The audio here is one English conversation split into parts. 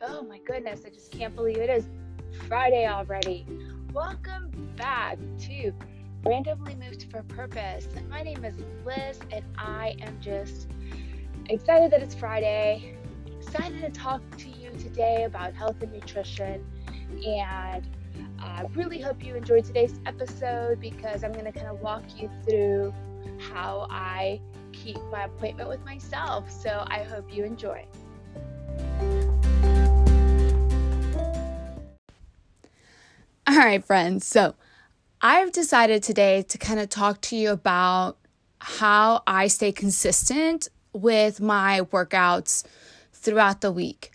Oh my goodness, I just can't believe it is Friday already. Welcome back to Randomly Moved for Purpose. My name is Liz, and I am just excited that it's Friday. Excited to talk to you today about health and nutrition. And I really hope you enjoyed today's episode because I'm going to kind of walk you through how I keep my appointment with myself. So I hope you enjoy. All right, friends. So I've decided today to kind of talk to you about how I stay consistent with my workouts throughout the week.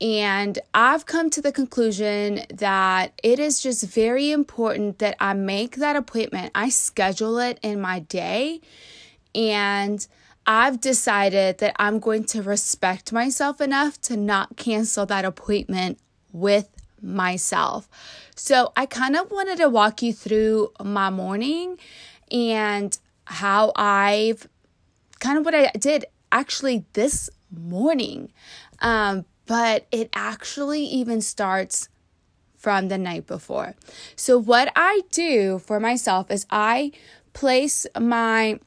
And I've come to the conclusion that it is just very important that I make that appointment. I schedule it in my day. And I've decided that I'm going to respect myself enough to not cancel that appointment with myself. So I kind of wanted to walk you through my morning and how I've kind of what I did actually this morning. Um, but it actually even starts from the night before. So, what I do for myself is I place my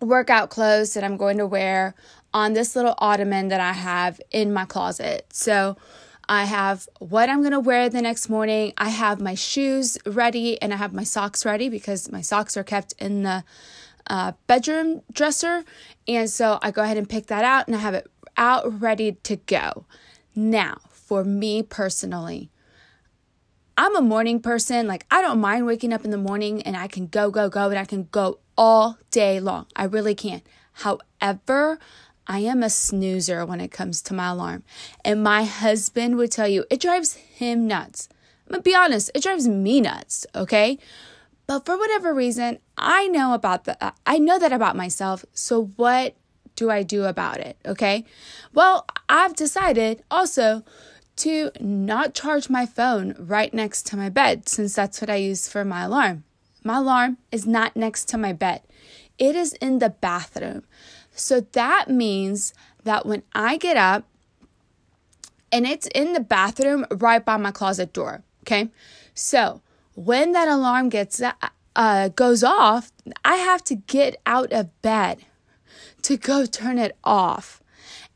workout clothes that I'm going to wear on this little ottoman that I have in my closet. So, I have what I'm going to wear the next morning. I have my shoes ready and I have my socks ready because my socks are kept in the uh, bedroom dresser. And so I go ahead and pick that out and I have it out ready to go. Now, for me personally, I'm a morning person. Like, I don't mind waking up in the morning and I can go, go, go, and I can go all day long. I really can. However, I am a snoozer when it comes to my alarm. And my husband would tell you it drives him nuts. I'm gonna be honest, it drives me nuts, okay? But for whatever reason, I know about the I know that about myself. So what do I do about it, okay? Well, I've decided also to not charge my phone right next to my bed since that's what I use for my alarm. My alarm is not next to my bed. It is in the bathroom. So that means that when I get up, and it's in the bathroom right by my closet door, okay? So when that alarm gets uh, goes off, I have to get out of bed to go turn it off.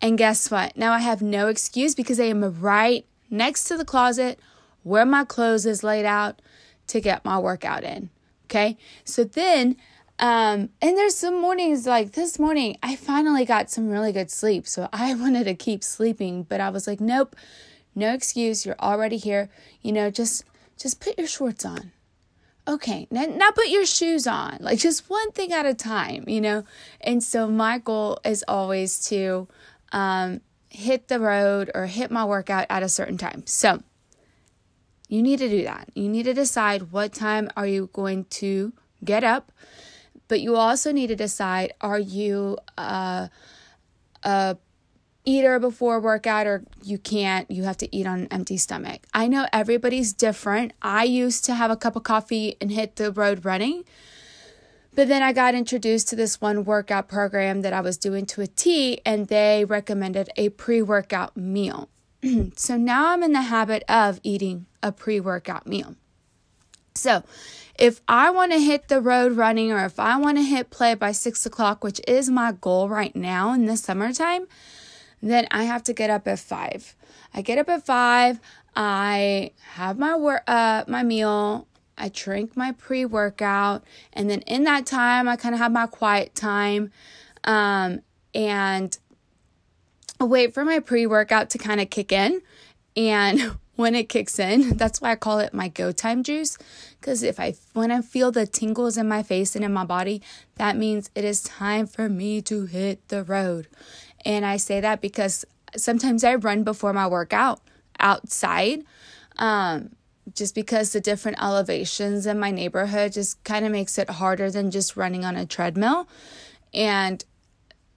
And guess what? Now I have no excuse because I am right next to the closet where my clothes is laid out to get my workout in. Okay? So then um, and there's some mornings like this morning, I finally got some really good sleep. So I wanted to keep sleeping, but I was like, nope, no excuse. You're already here. You know, just just put your shorts on. Okay, now, now put your shoes on. Like just one thing at a time, you know? And so my goal is always to um, hit the road or hit my workout at a certain time. So you need to do that. You need to decide what time are you going to get up but you also need to decide are you uh, a, a eater before workout or you can't you have to eat on an empty stomach. I know everybody's different. I used to have a cup of coffee and hit the road running but then i got introduced to this one workout program that i was doing to a t and they recommended a pre-workout meal. So now i'm in the habit of eating a pre-workout meal so if I want to hit the road running or if I want to hit play by six o'clock, which is my goal right now in the summertime, then I have to get up at five. I get up at five. I have my work, uh, my meal. I drink my pre workout, and then in that time, I kind of have my quiet time, um, and wait for my pre workout to kind of kick in. And when it kicks in. That's why I call it my go time juice because if I when I feel the tingles in my face and in my body, that means it is time for me to hit the road. And I say that because sometimes I run before my workout outside. Um just because the different elevations in my neighborhood just kind of makes it harder than just running on a treadmill. And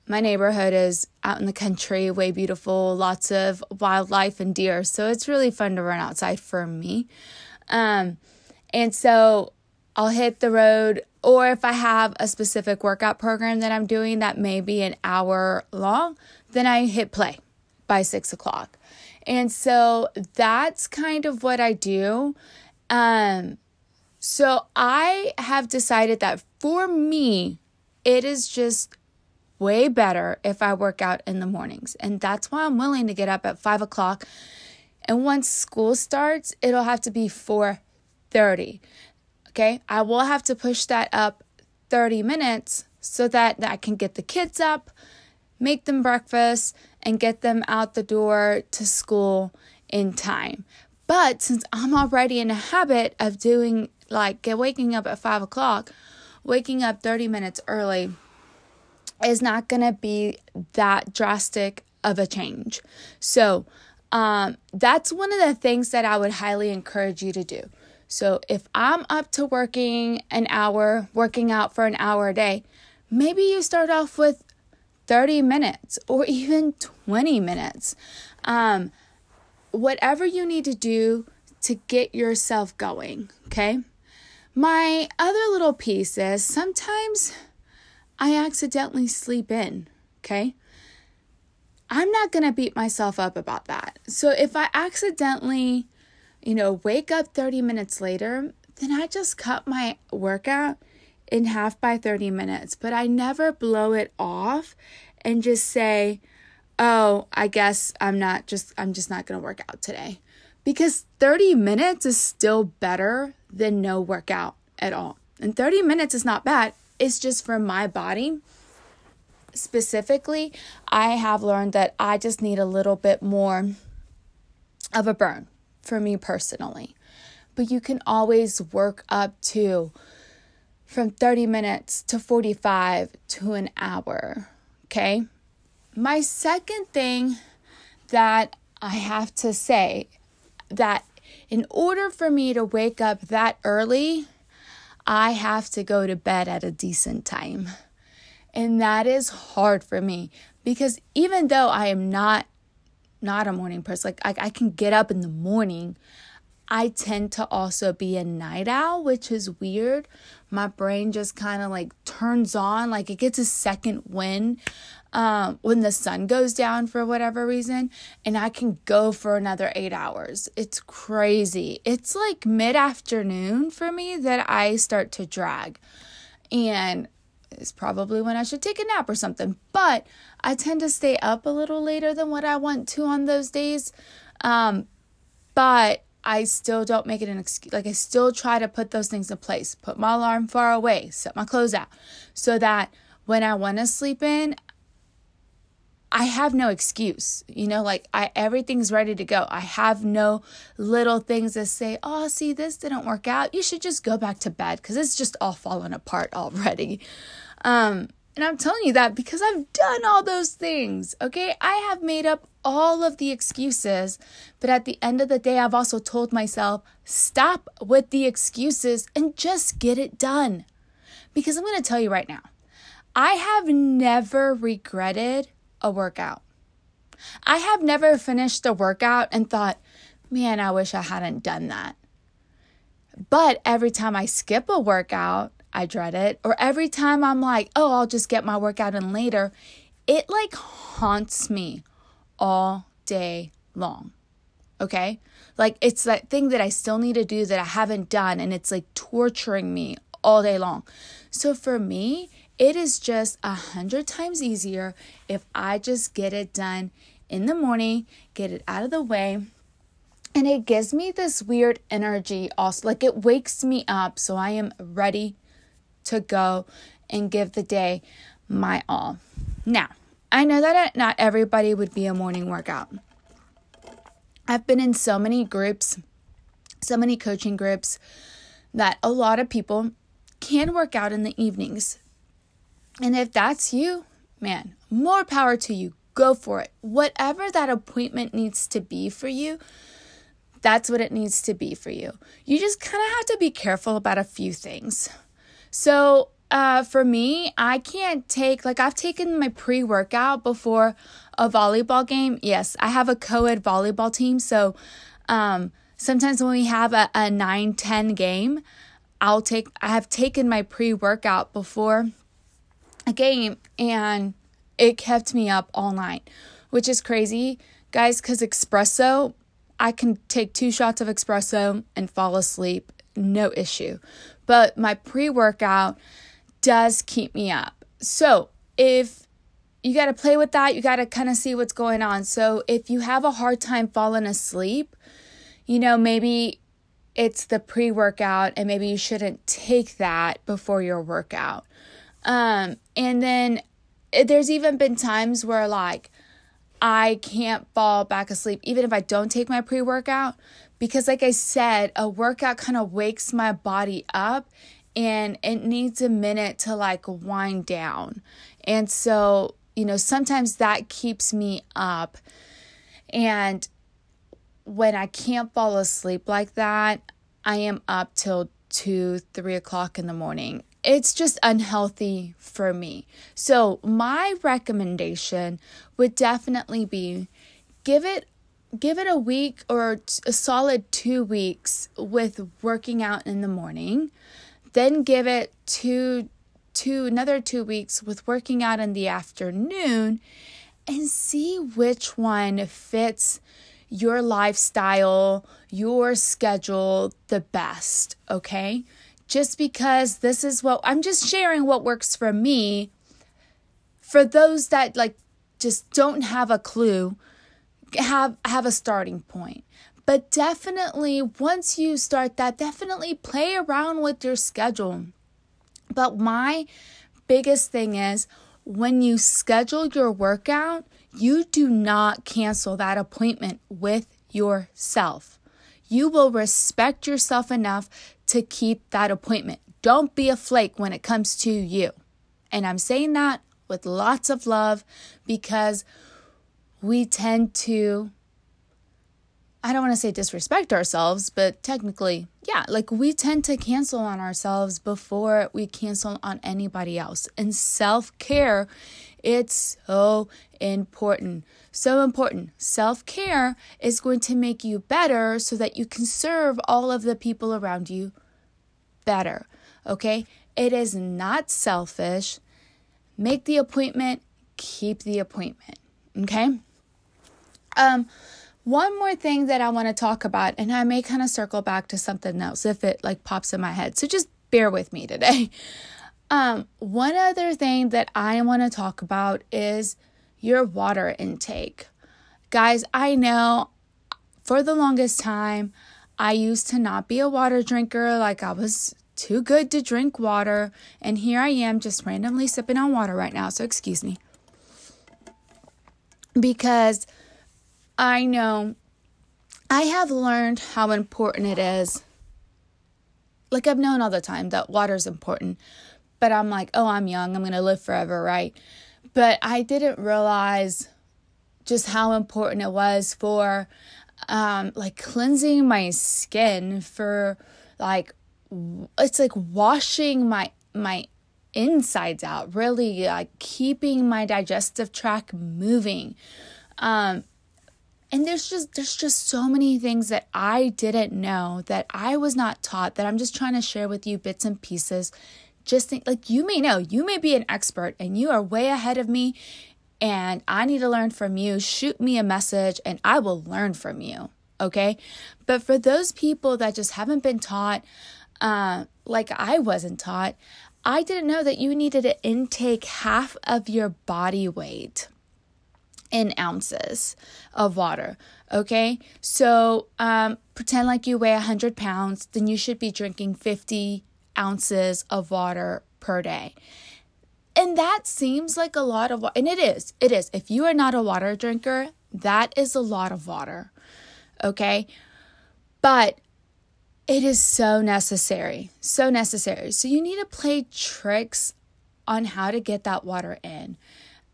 my neighborhood is out in the country, way beautiful, lots of wildlife and deer. So it's really fun to run outside for me. Um, and so I'll hit the road, or if I have a specific workout program that I'm doing that may be an hour long, then I hit play by six o'clock. And so that's kind of what I do. Um, so I have decided that for me, it is just way better if I work out in the mornings. And that's why I'm willing to get up at five o'clock. And once school starts, it'll have to be 4:30. Okay? I will have to push that up 30 minutes so that I can get the kids up, make them breakfast, and get them out the door to school in time. But since I'm already in a habit of doing like waking up at five o'clock, waking up 30 minutes early is not to be that drastic of a change. So, um, that's one of the things that I would highly encourage you to do. So, if I'm up to working an hour, working out for an hour a day, maybe you start off with 30 minutes or even 20 minutes. Um, whatever you need to do to get yourself going, okay? My other little piece is sometimes I accidentally sleep in, okay? I'm not to beat myself up about that. So if I accidentally, you know, wake up 30 minutes later, then I just cut my workout in half by 30 minutes, but I never blow it off and just say, "Oh, I guess I'm not just I'm just not going to work out today." Because 30 minutes is still better than no workout at all. And 30 minutes is not bad. It's just for my body specifically, I have learned that I just need a little bit more of a burn for me personally. But you can always work up to from 30 minutes to 45 to an hour. Okay. My second thing that I have to say that in order for me to wake up that early, I have to go to bed at a decent time. And that is hard for me because even though I am not not a morning person, like I, I can get up in the morning, I tend to also be a night owl, which is weird. My brain just kind of like turns on, like it gets a second wind um, when the sun goes down for whatever reason, and I can go for another eight hours. It's crazy. It's like mid afternoon for me that I start to drag. And it's probably when I should take a nap or something. But I tend to stay up a little later than what I want to on those days. Um, but I still don't make it an excuse. Like, I still try to put those things in place. Put my alarm far away, set my clothes out so that when I want to sleep in, I have no excuse. You know, like I everything's ready to go. I have no little things that say, "Oh, see, this didn't work out. You should just go back to bed because it's just all falling apart already." Um, and I'm telling you that because I've done all those things. Okay? I have made up all of the excuses, but at the end of the day, I've also told myself, "Stop with the excuses and just get it done." Because I'm going to tell you right now, I have never regretted a workout. I have never finished a workout and thought, man, I wish I hadn't done that. But every time I skip a workout, I dread it. Or every time I'm like, oh, I'll just get my workout in later, it like haunts me all day long. Okay? Like it's that thing that I still need to do that I haven't done, and it's like torturing me all day long. So for me, it is just a hundred times easier if I just get it done in the morning, get it out of the way. And it gives me this weird energy also. Like it wakes me up so I am ready to go and give the day my all. Now, I know that not everybody would be a morning workout. I've been in so many groups, so many coaching groups, that a lot of people can work out in the evenings. And if that's you, man, more power to you. Go for it. Whatever that appointment needs to be for you, that's what it needs to be for you. You just kind of have to be careful about a few things. So, uh, for me, I can't take, like, I've taken my pre workout before a volleyball game. Yes, I have a co ed volleyball team. So, um, sometimes when we have a, a 9 10 game, I'll take, I have taken my pre workout before a game and it kept me up all night, which is crazy Guys, because espresso, I can take two shots of espresso and fall asleep, no issue. But my pre workout does keep me up. So if you got to play with that, you got to kind of see what's going on. So if you have a hard time falling asleep, you know, maybe it's the pre workout and maybe you shouldn't take that before your workout. Um, and then eh, there's even been times where like I can't fall back asleep even if I don't take my pre workout because, like I said, a workout kind of wakes my body up and it needs a minute to like wind down. And so, you know, sometimes that keeps me up. And when I can't fall asleep like that, I am up till two, three o'clock in the morning. It's just unhealthy for me. So, my recommendation would definitely be give it give it a week or a solid 2 weeks with working out in the morning. Then give it two two another 2 weeks with working out in the afternoon and see which one fits your lifestyle, your schedule the best, okay? Just because this is what I'm just sharing what works for me. For those that like just don't have a clue, have have a starting point. But definitely once you start that, definitely play around with your schedule. But my biggest thing is when you schedule your workout, you do not cancel that appointment with yourself. You will respect yourself enough to keep that appointment. Don't be a flake when it comes to you. And I'm saying that with lots of love because we tend to I don't want to say disrespect ourselves, but technically, yeah, like we tend to cancel on ourselves before we cancel on anybody else. And self care, it's so important. So important. Self care is going to make you better so that you can serve all of the people around you better. Okay? It is not selfish. Make the appointment, keep the appointment. Okay? Um, one more thing that I want to talk about, and I may kind of circle back to something else if it like pops in my head. So just bear with me today. Um, one other thing that I want to talk about is your water intake. Guys, I know for the longest time I used to not be a water drinker, like I was too good to drink water, and here I am just randomly sipping on water right now, so excuse me. Because I know I have learned how important it is. Like I've known all the time that water is important, but I'm like, oh, I'm young, I'm going to live forever, right? But I didn't realize just how important it was for um like cleansing my skin for like it's like washing my my insides out really like keeping my digestive tract moving um and there's just there's just so many things that I didn't know that I was not taught that I'm just trying to share with you bits and pieces. Just think like you may know, you may be an expert and you are way ahead of me and I need to learn from you. Shoot me a message and I will learn from you. Okay? But for those people that just haven't been taught uh, like I wasn't taught, I didn't know that you needed to intake half of your body weight in ounces of water. Okay, so um, pretend like you weigh 100 pounds, then you should be drinking 50 ounces of water per day. And that seems like a lot of water, and it is. It is. If you are not a water drinker, that is a lot of water. Okay, but it is so necessary. So necessary. So you need to play tricks on how to get that water in.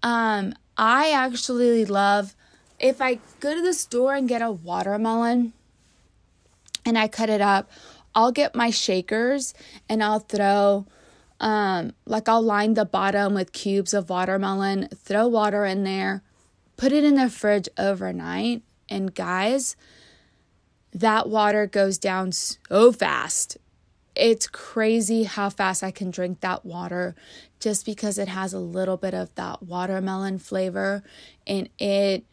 Um, I actually love if I go to the store and get a watermelon and I cut it up, I'll get my shakers and I'll throw um like I'll line the bottom with cubes of watermelon, throw water in there, put it in the fridge overnight, and guys, that water goes down so fast it's crazy how fast I can drink that water just because it has a little bit of that watermelon flavor and it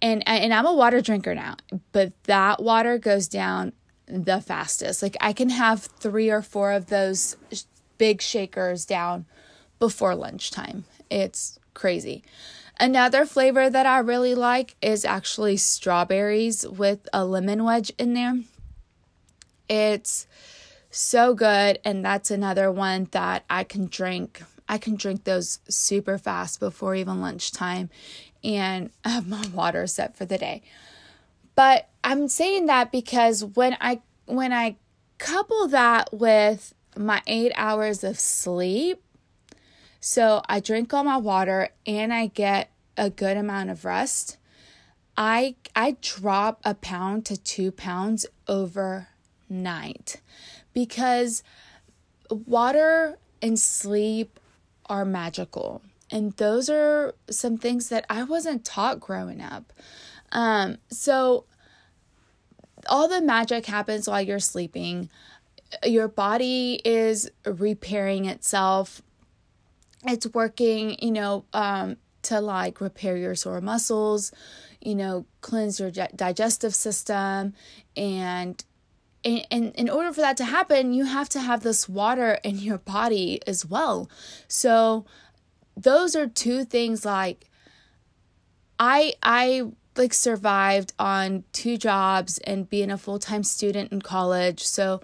And and I'm a water drinker now, but that water goes down the fastest. Like I can have 3 or 4 of those big shakers down before lunchtime. It's crazy. Another flavor that I really like is actually strawberries with a lemon wedge in there. It's so good and that's another one that I can drink. I can drink those super fast before even lunchtime and have my water set for the day. But I'm saying that because when I when I couple that with my 8 hours of sleep, so I drink all my water and I get a good amount of rest. I I drop a pound to 2 pounds overnight because water and sleep are magical. And those are some things that I wasn't taught growing up. Um, so all the magic happens while you're sleeping. Your body is repairing itself it's working, you know, um, to like repair your sore muscles, you know, cleanse your digestive system. And in, in, in order for that to happen, you have to have this water in your body as well. So those are two things like I I like survived on two jobs and being a full-time student in college. So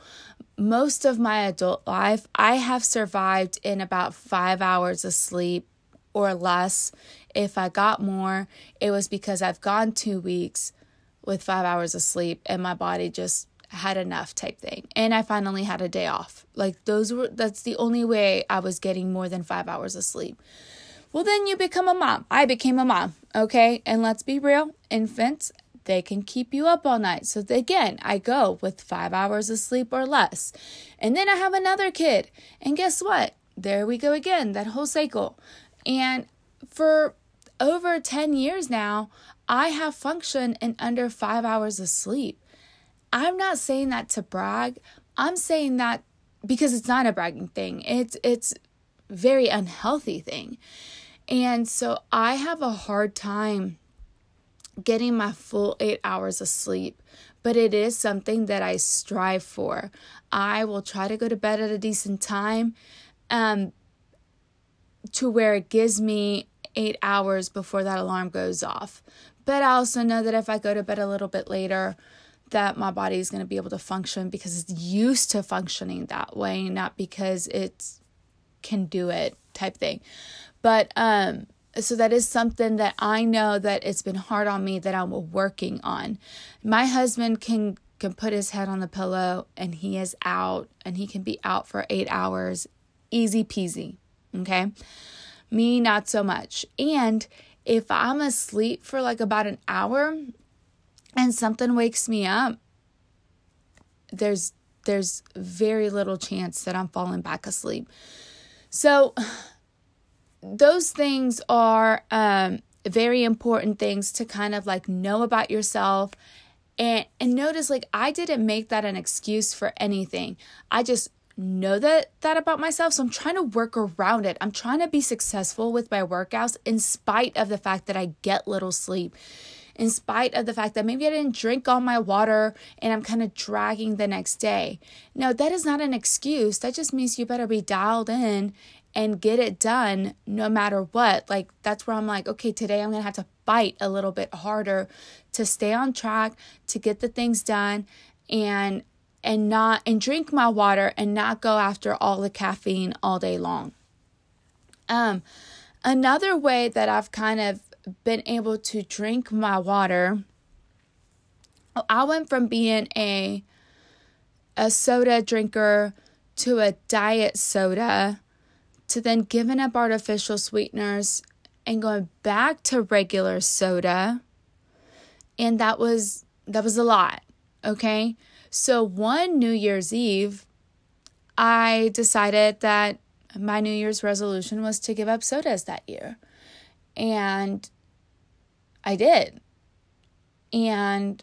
most of my adult life, I have survived in about five hours of sleep or less. If I got more, it was because I've gone two weeks with five hours of sleep and my body just had enough type thing. And I finally had a day off. Like those were that's the only way I was getting more than 5 hours of sleep. Well, then you become a mom. I became a mom, okay? And let's be real, infants they can keep you up all night. So again, I go with five hours of sleep or less. And then I have another kid. And guess what? There we go again, that whole cycle. And for over 10 years now, I have functioned in under five hours of sleep. I'm not saying that to brag. I'm saying that because it's not a bragging thing. It's it's very unhealthy thing. And so I have a hard time getting my full eight hours of sleep, but it is something that I strive for. I will try to go to bed at a decent time um, to where it gives me eight hours before that alarm goes off. But I also know that if I go to bed a little bit later, that my body is going to be able to function because it's used to functioning that way, not because it can do it type thing. But um so that is something that I know that it's been hard on me that I'm working on. My husband can can put his head on the pillow and he is out and he can be out for 8 hours easy peasy, okay? Me not so much. And if I'm asleep for like about an hour and something wakes me up, there's there's very little chance that I'm falling back asleep. So those things are um, very important things to kind of like know about yourself and and notice like I didn't make that an excuse for anything. I just know that that about myself so i'm trying to work around it i'm trying to be successful with my workouts in spite of the fact that i get little sleep in spite of the fact that maybe i didn't drink all my water and i'm kind of dragging the next day no that is not an excuse that just means you better be dialed in and get it done no matter what. Like that's where I'm like, okay, today I'm going to have to fight a little bit harder to stay on track, to get the things done and and not and drink my water and not go after all the caffeine all day long. Um another way that I've kind of been able to drink my water I went from being a a soda drinker to a diet soda to then giving up artificial sweeteners and going back to regular soda. And that was that was a lot, okay? So one New Year's Eve, I decided that my New Year's resolution was to give up sodas that year. And I did. And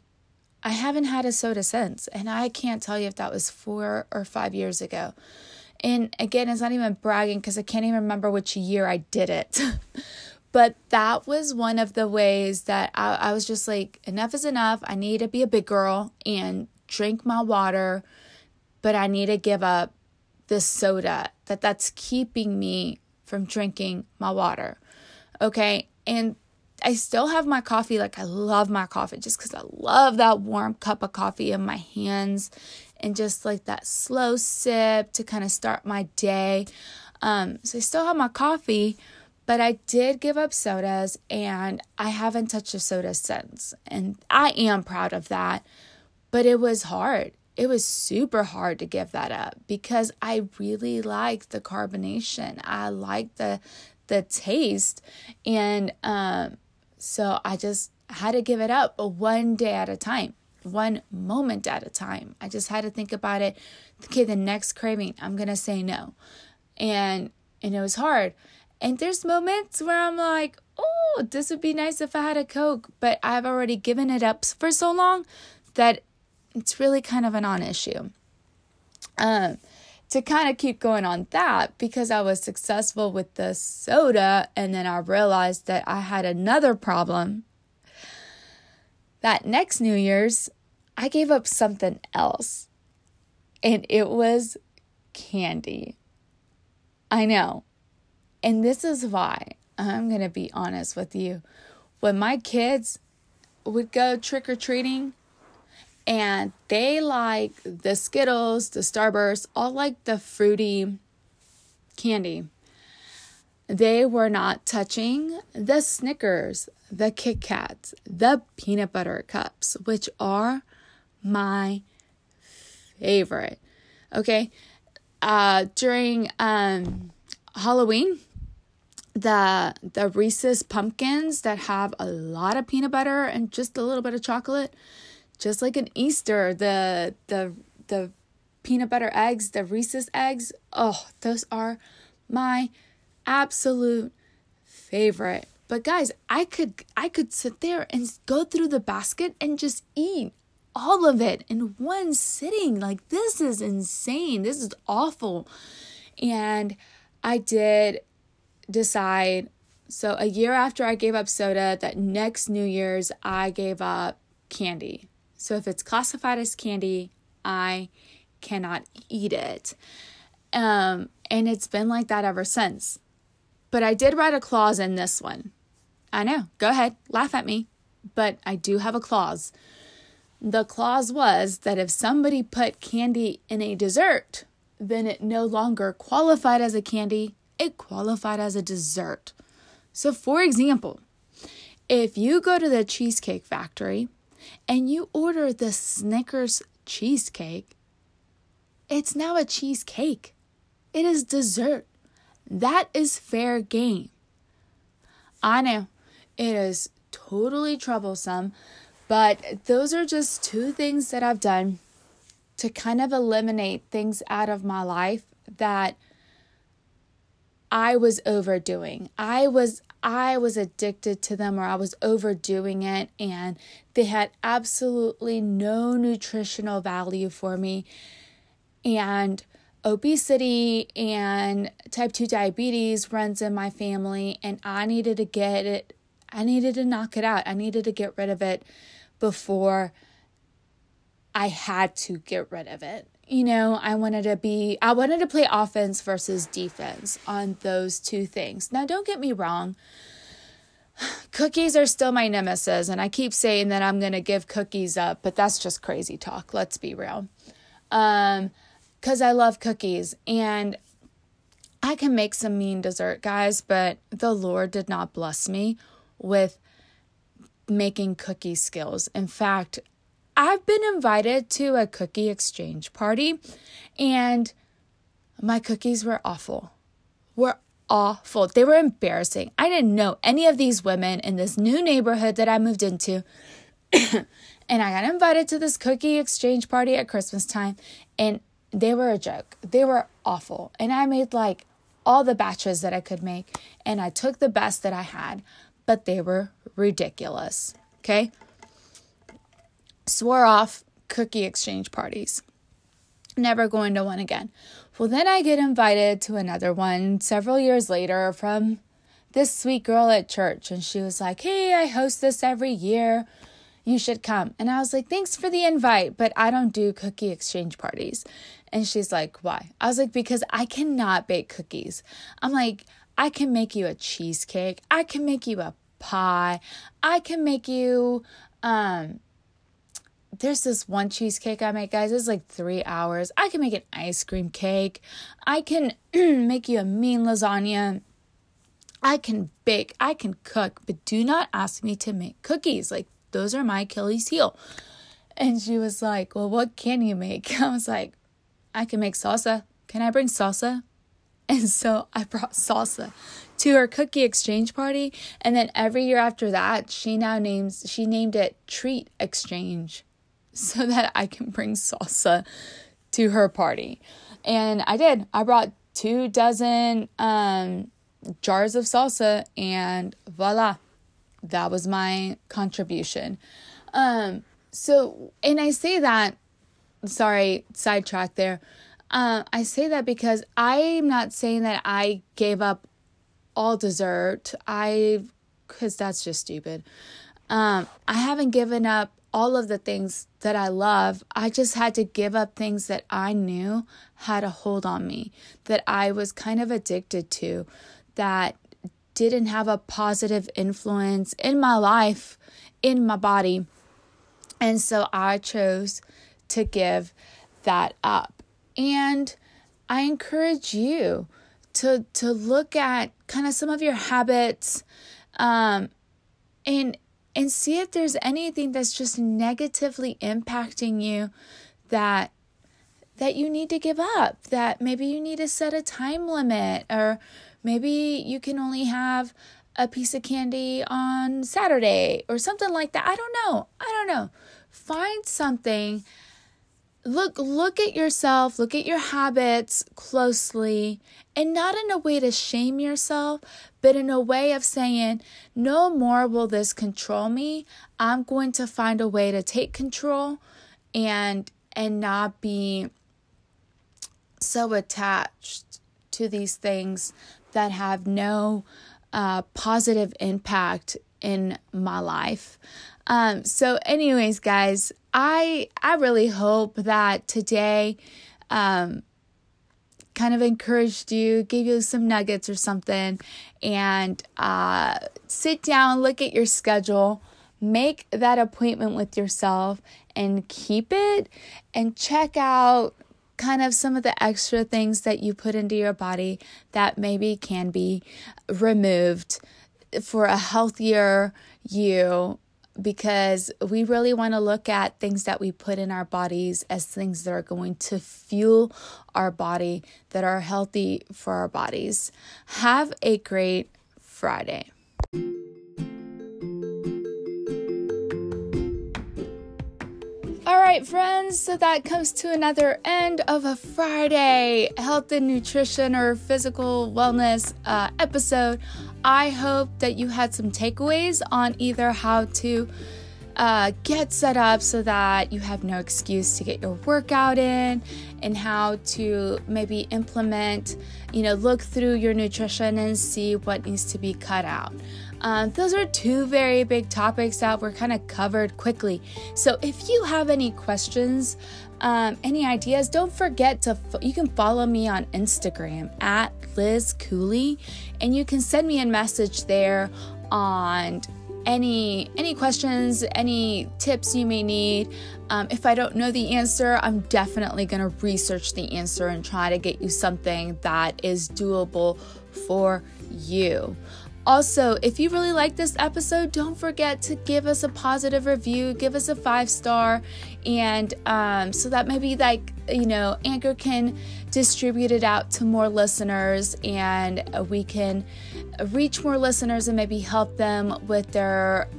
I haven't had a soda since. And I can't tell you if that was four or five years ago. And again, it's not even bragging because I can't even remember which year I did it. But that was one of the ways that I, I was just like, enough is enough. I need to be a big girl and drink my water, but I need to give up this soda that that's keeping me from drinking my water. Okay? And I still have my coffee like I love my coffee just cuz I love that warm cup of coffee in my hands and just like that slow sip to kind of start my day. Um so I still have my coffee, but I did give up sodas and I haven't touched a soda since. And I am proud of that. But it was hard. It was super hard to give that up because I really like the carbonation. I like the the taste and um so I just had to give it up one day at a time, one moment at a time. I just had to think about it. Okay, the next craving, I'm going to say no. And and it was hard. And there's moments where I'm like, oh, this would be nice if I had a Coke, but I've already given it up for so long that it's really kind of a non issue. Um, to kind of keep going on that, because I was successful with the soda, and then I realized that I had another problem. That next New Year's, I gave up something else, and it was candy. I know and this is why I'm going to be honest with you. When my kids would go trick or treating and they like the Skittles, the Starburst, all like the fruity candy. They were not touching the Snickers, the Kit Kats, the peanut butter cups, which are my favorite. Okay. Uh, during um, Halloween, the the Reese's pumpkins that have a lot of peanut butter and just a little bit of chocolate, just like an Easter, the the the peanut butter eggs, the Reese's eggs. Oh, those are my absolute favorite. But guys, I could I could sit there and go through the basket and just eat all of it in one sitting. Like this is insane. This is awful. And I did decide so a year after I gave up soda, that next New Year's I gave up candy. So if it's classified as candy, I cannot eat it. Um, and it's been like that ever since. But I did write a clause in this one. I know, go ahead, laugh at me. But I do have a clause. The clause was that if somebody put candy in a dessert, then it no longer qualified as a candy, it qualified as a dessert. So, for example, if you go to the Cheesecake Factory and you order the Snickers cheesecake, it's now a cheesecake. It is dessert. That is fair game. I know it is totally troublesome, but those are just two things that I've done to kind of eliminate things out of my life that I was overdoing. I was I was addicted to them or I was overdoing it and they had absolutely no nutritional value for me. And obesity and type 2 diabetes runs in my family and I needed to get it I needed to knock it out. I needed to get rid of it before I had to get rid of it you know, I wanted to be, I wanted to play offense versus defense on those two things. Now, don't get me wrong. Cookies are still my nemesis, and I keep saying that I'm going to give cookies up, but that's just crazy talk. Let's be real. Um, because I love cookies and I can make some mean dessert, guys, but the Lord did not bless me with making cookie skills. In fact, I've been invited to a cookie exchange party and my cookies were awful. Were awful. They were embarrassing. I didn't know any of these women in this new neighborhood that I moved into. and I got invited to this cookie exchange party at Christmas time and they were a joke. They were awful. And I made like all the batches that I could make and I took the best that I had, but they were ridiculous. Okay? Swore off cookie exchange parties. Never going to one again. Well, then I get invited to another one several years later from this sweet girl at church and she was like, Hey, I host this every year. You should come. And I was like, Thanks for the invite, but I don't do cookie exchange parties. And she's like, Why? I was like, Because I cannot bake cookies. I'm like, I can make you a cheesecake. I can make you a pie. I can make you um there's this one cheesecake I make, guys. It's like three hours. I can make an ice cream cake. I can make you a mean lasagna. I can bake, I can cook, but do not ask me to make cookies. Like, those are my Achilles heel. And she was like, Well, what can you make? I was like, I can make salsa. Can I bring salsa? And so I brought salsa to her cookie exchange party. And then every year after that, she now names, she named it Treat Exchange so that I can bring salsa to her party. And I did. I brought two dozen um, jars of salsa, and voila, that was my contribution. Um, so, and I say that, sorry, sidetrack there. Uh, I say that because I'm not saying that I gave up all dessert. I, because that's just stupid. Um, I haven't given up all of the things that I love. I just had to give up things that I knew had a hold on me, that I was kind of addicted to, that didn't have a positive influence in my life, in my body. And so I chose to give that up. And I encourage you to to look at kind of some of your habits um and and see if there's anything that's just negatively impacting you that that you need to give up that maybe you need to set a time limit or Maybe you can only have a piece of candy on Saturday or something like that. I don't know. I don't know. Find something. Look look at yourself, look at your habits closely, and not in a way to shame yourself, but in a way of saying, "No more will this control me. I'm going to find a way to take control and and not be so attached to these things that have no uh, positive impact in my life. Um, so, anyways, guys, I I really hope that today um, kind of encouraged you, gave you some nuggets or something, and uh, sit down, look at your schedule, make that appointment with yourself, and keep it, and check out kind of some of the extra things that you put into your body that maybe can be removed for a healthier you because we really want to look at things that we put in our bodies as things that are going to fuel our body that are healthy for our bodies. Have a great Friday. All right, friends, so that comes to another end of a Friday health and nutrition or physical wellness uh, episode. I hope that you had some takeaways on either how to uh, get set up so that you have no excuse to get your workout in and how to maybe implement, you know, look through your nutrition and see what needs to be cut out. Um, those are two very big topics that were kind of covered quickly. So if you have any questions, um, any ideas, don't forget to fo- you can follow me on Instagram at Liz Cooley, and you can send me a message there on any any questions any tips you may need. Um, if i don't know the answer i'm definitely going to research the answer and try to get you something that is doable for you also, if you really like this episode, don't forget to give us a positive review, give us a five star, and um, so that maybe like you know Anchor can distribute it out to more listeners, and we can reach more listeners and maybe help them with their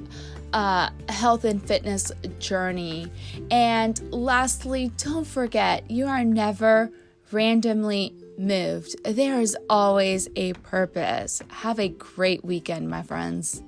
uh, health and fitness journey. And lastly, don't forget you are never randomly moved. There is always a purpose. Have a great weekend, my friends.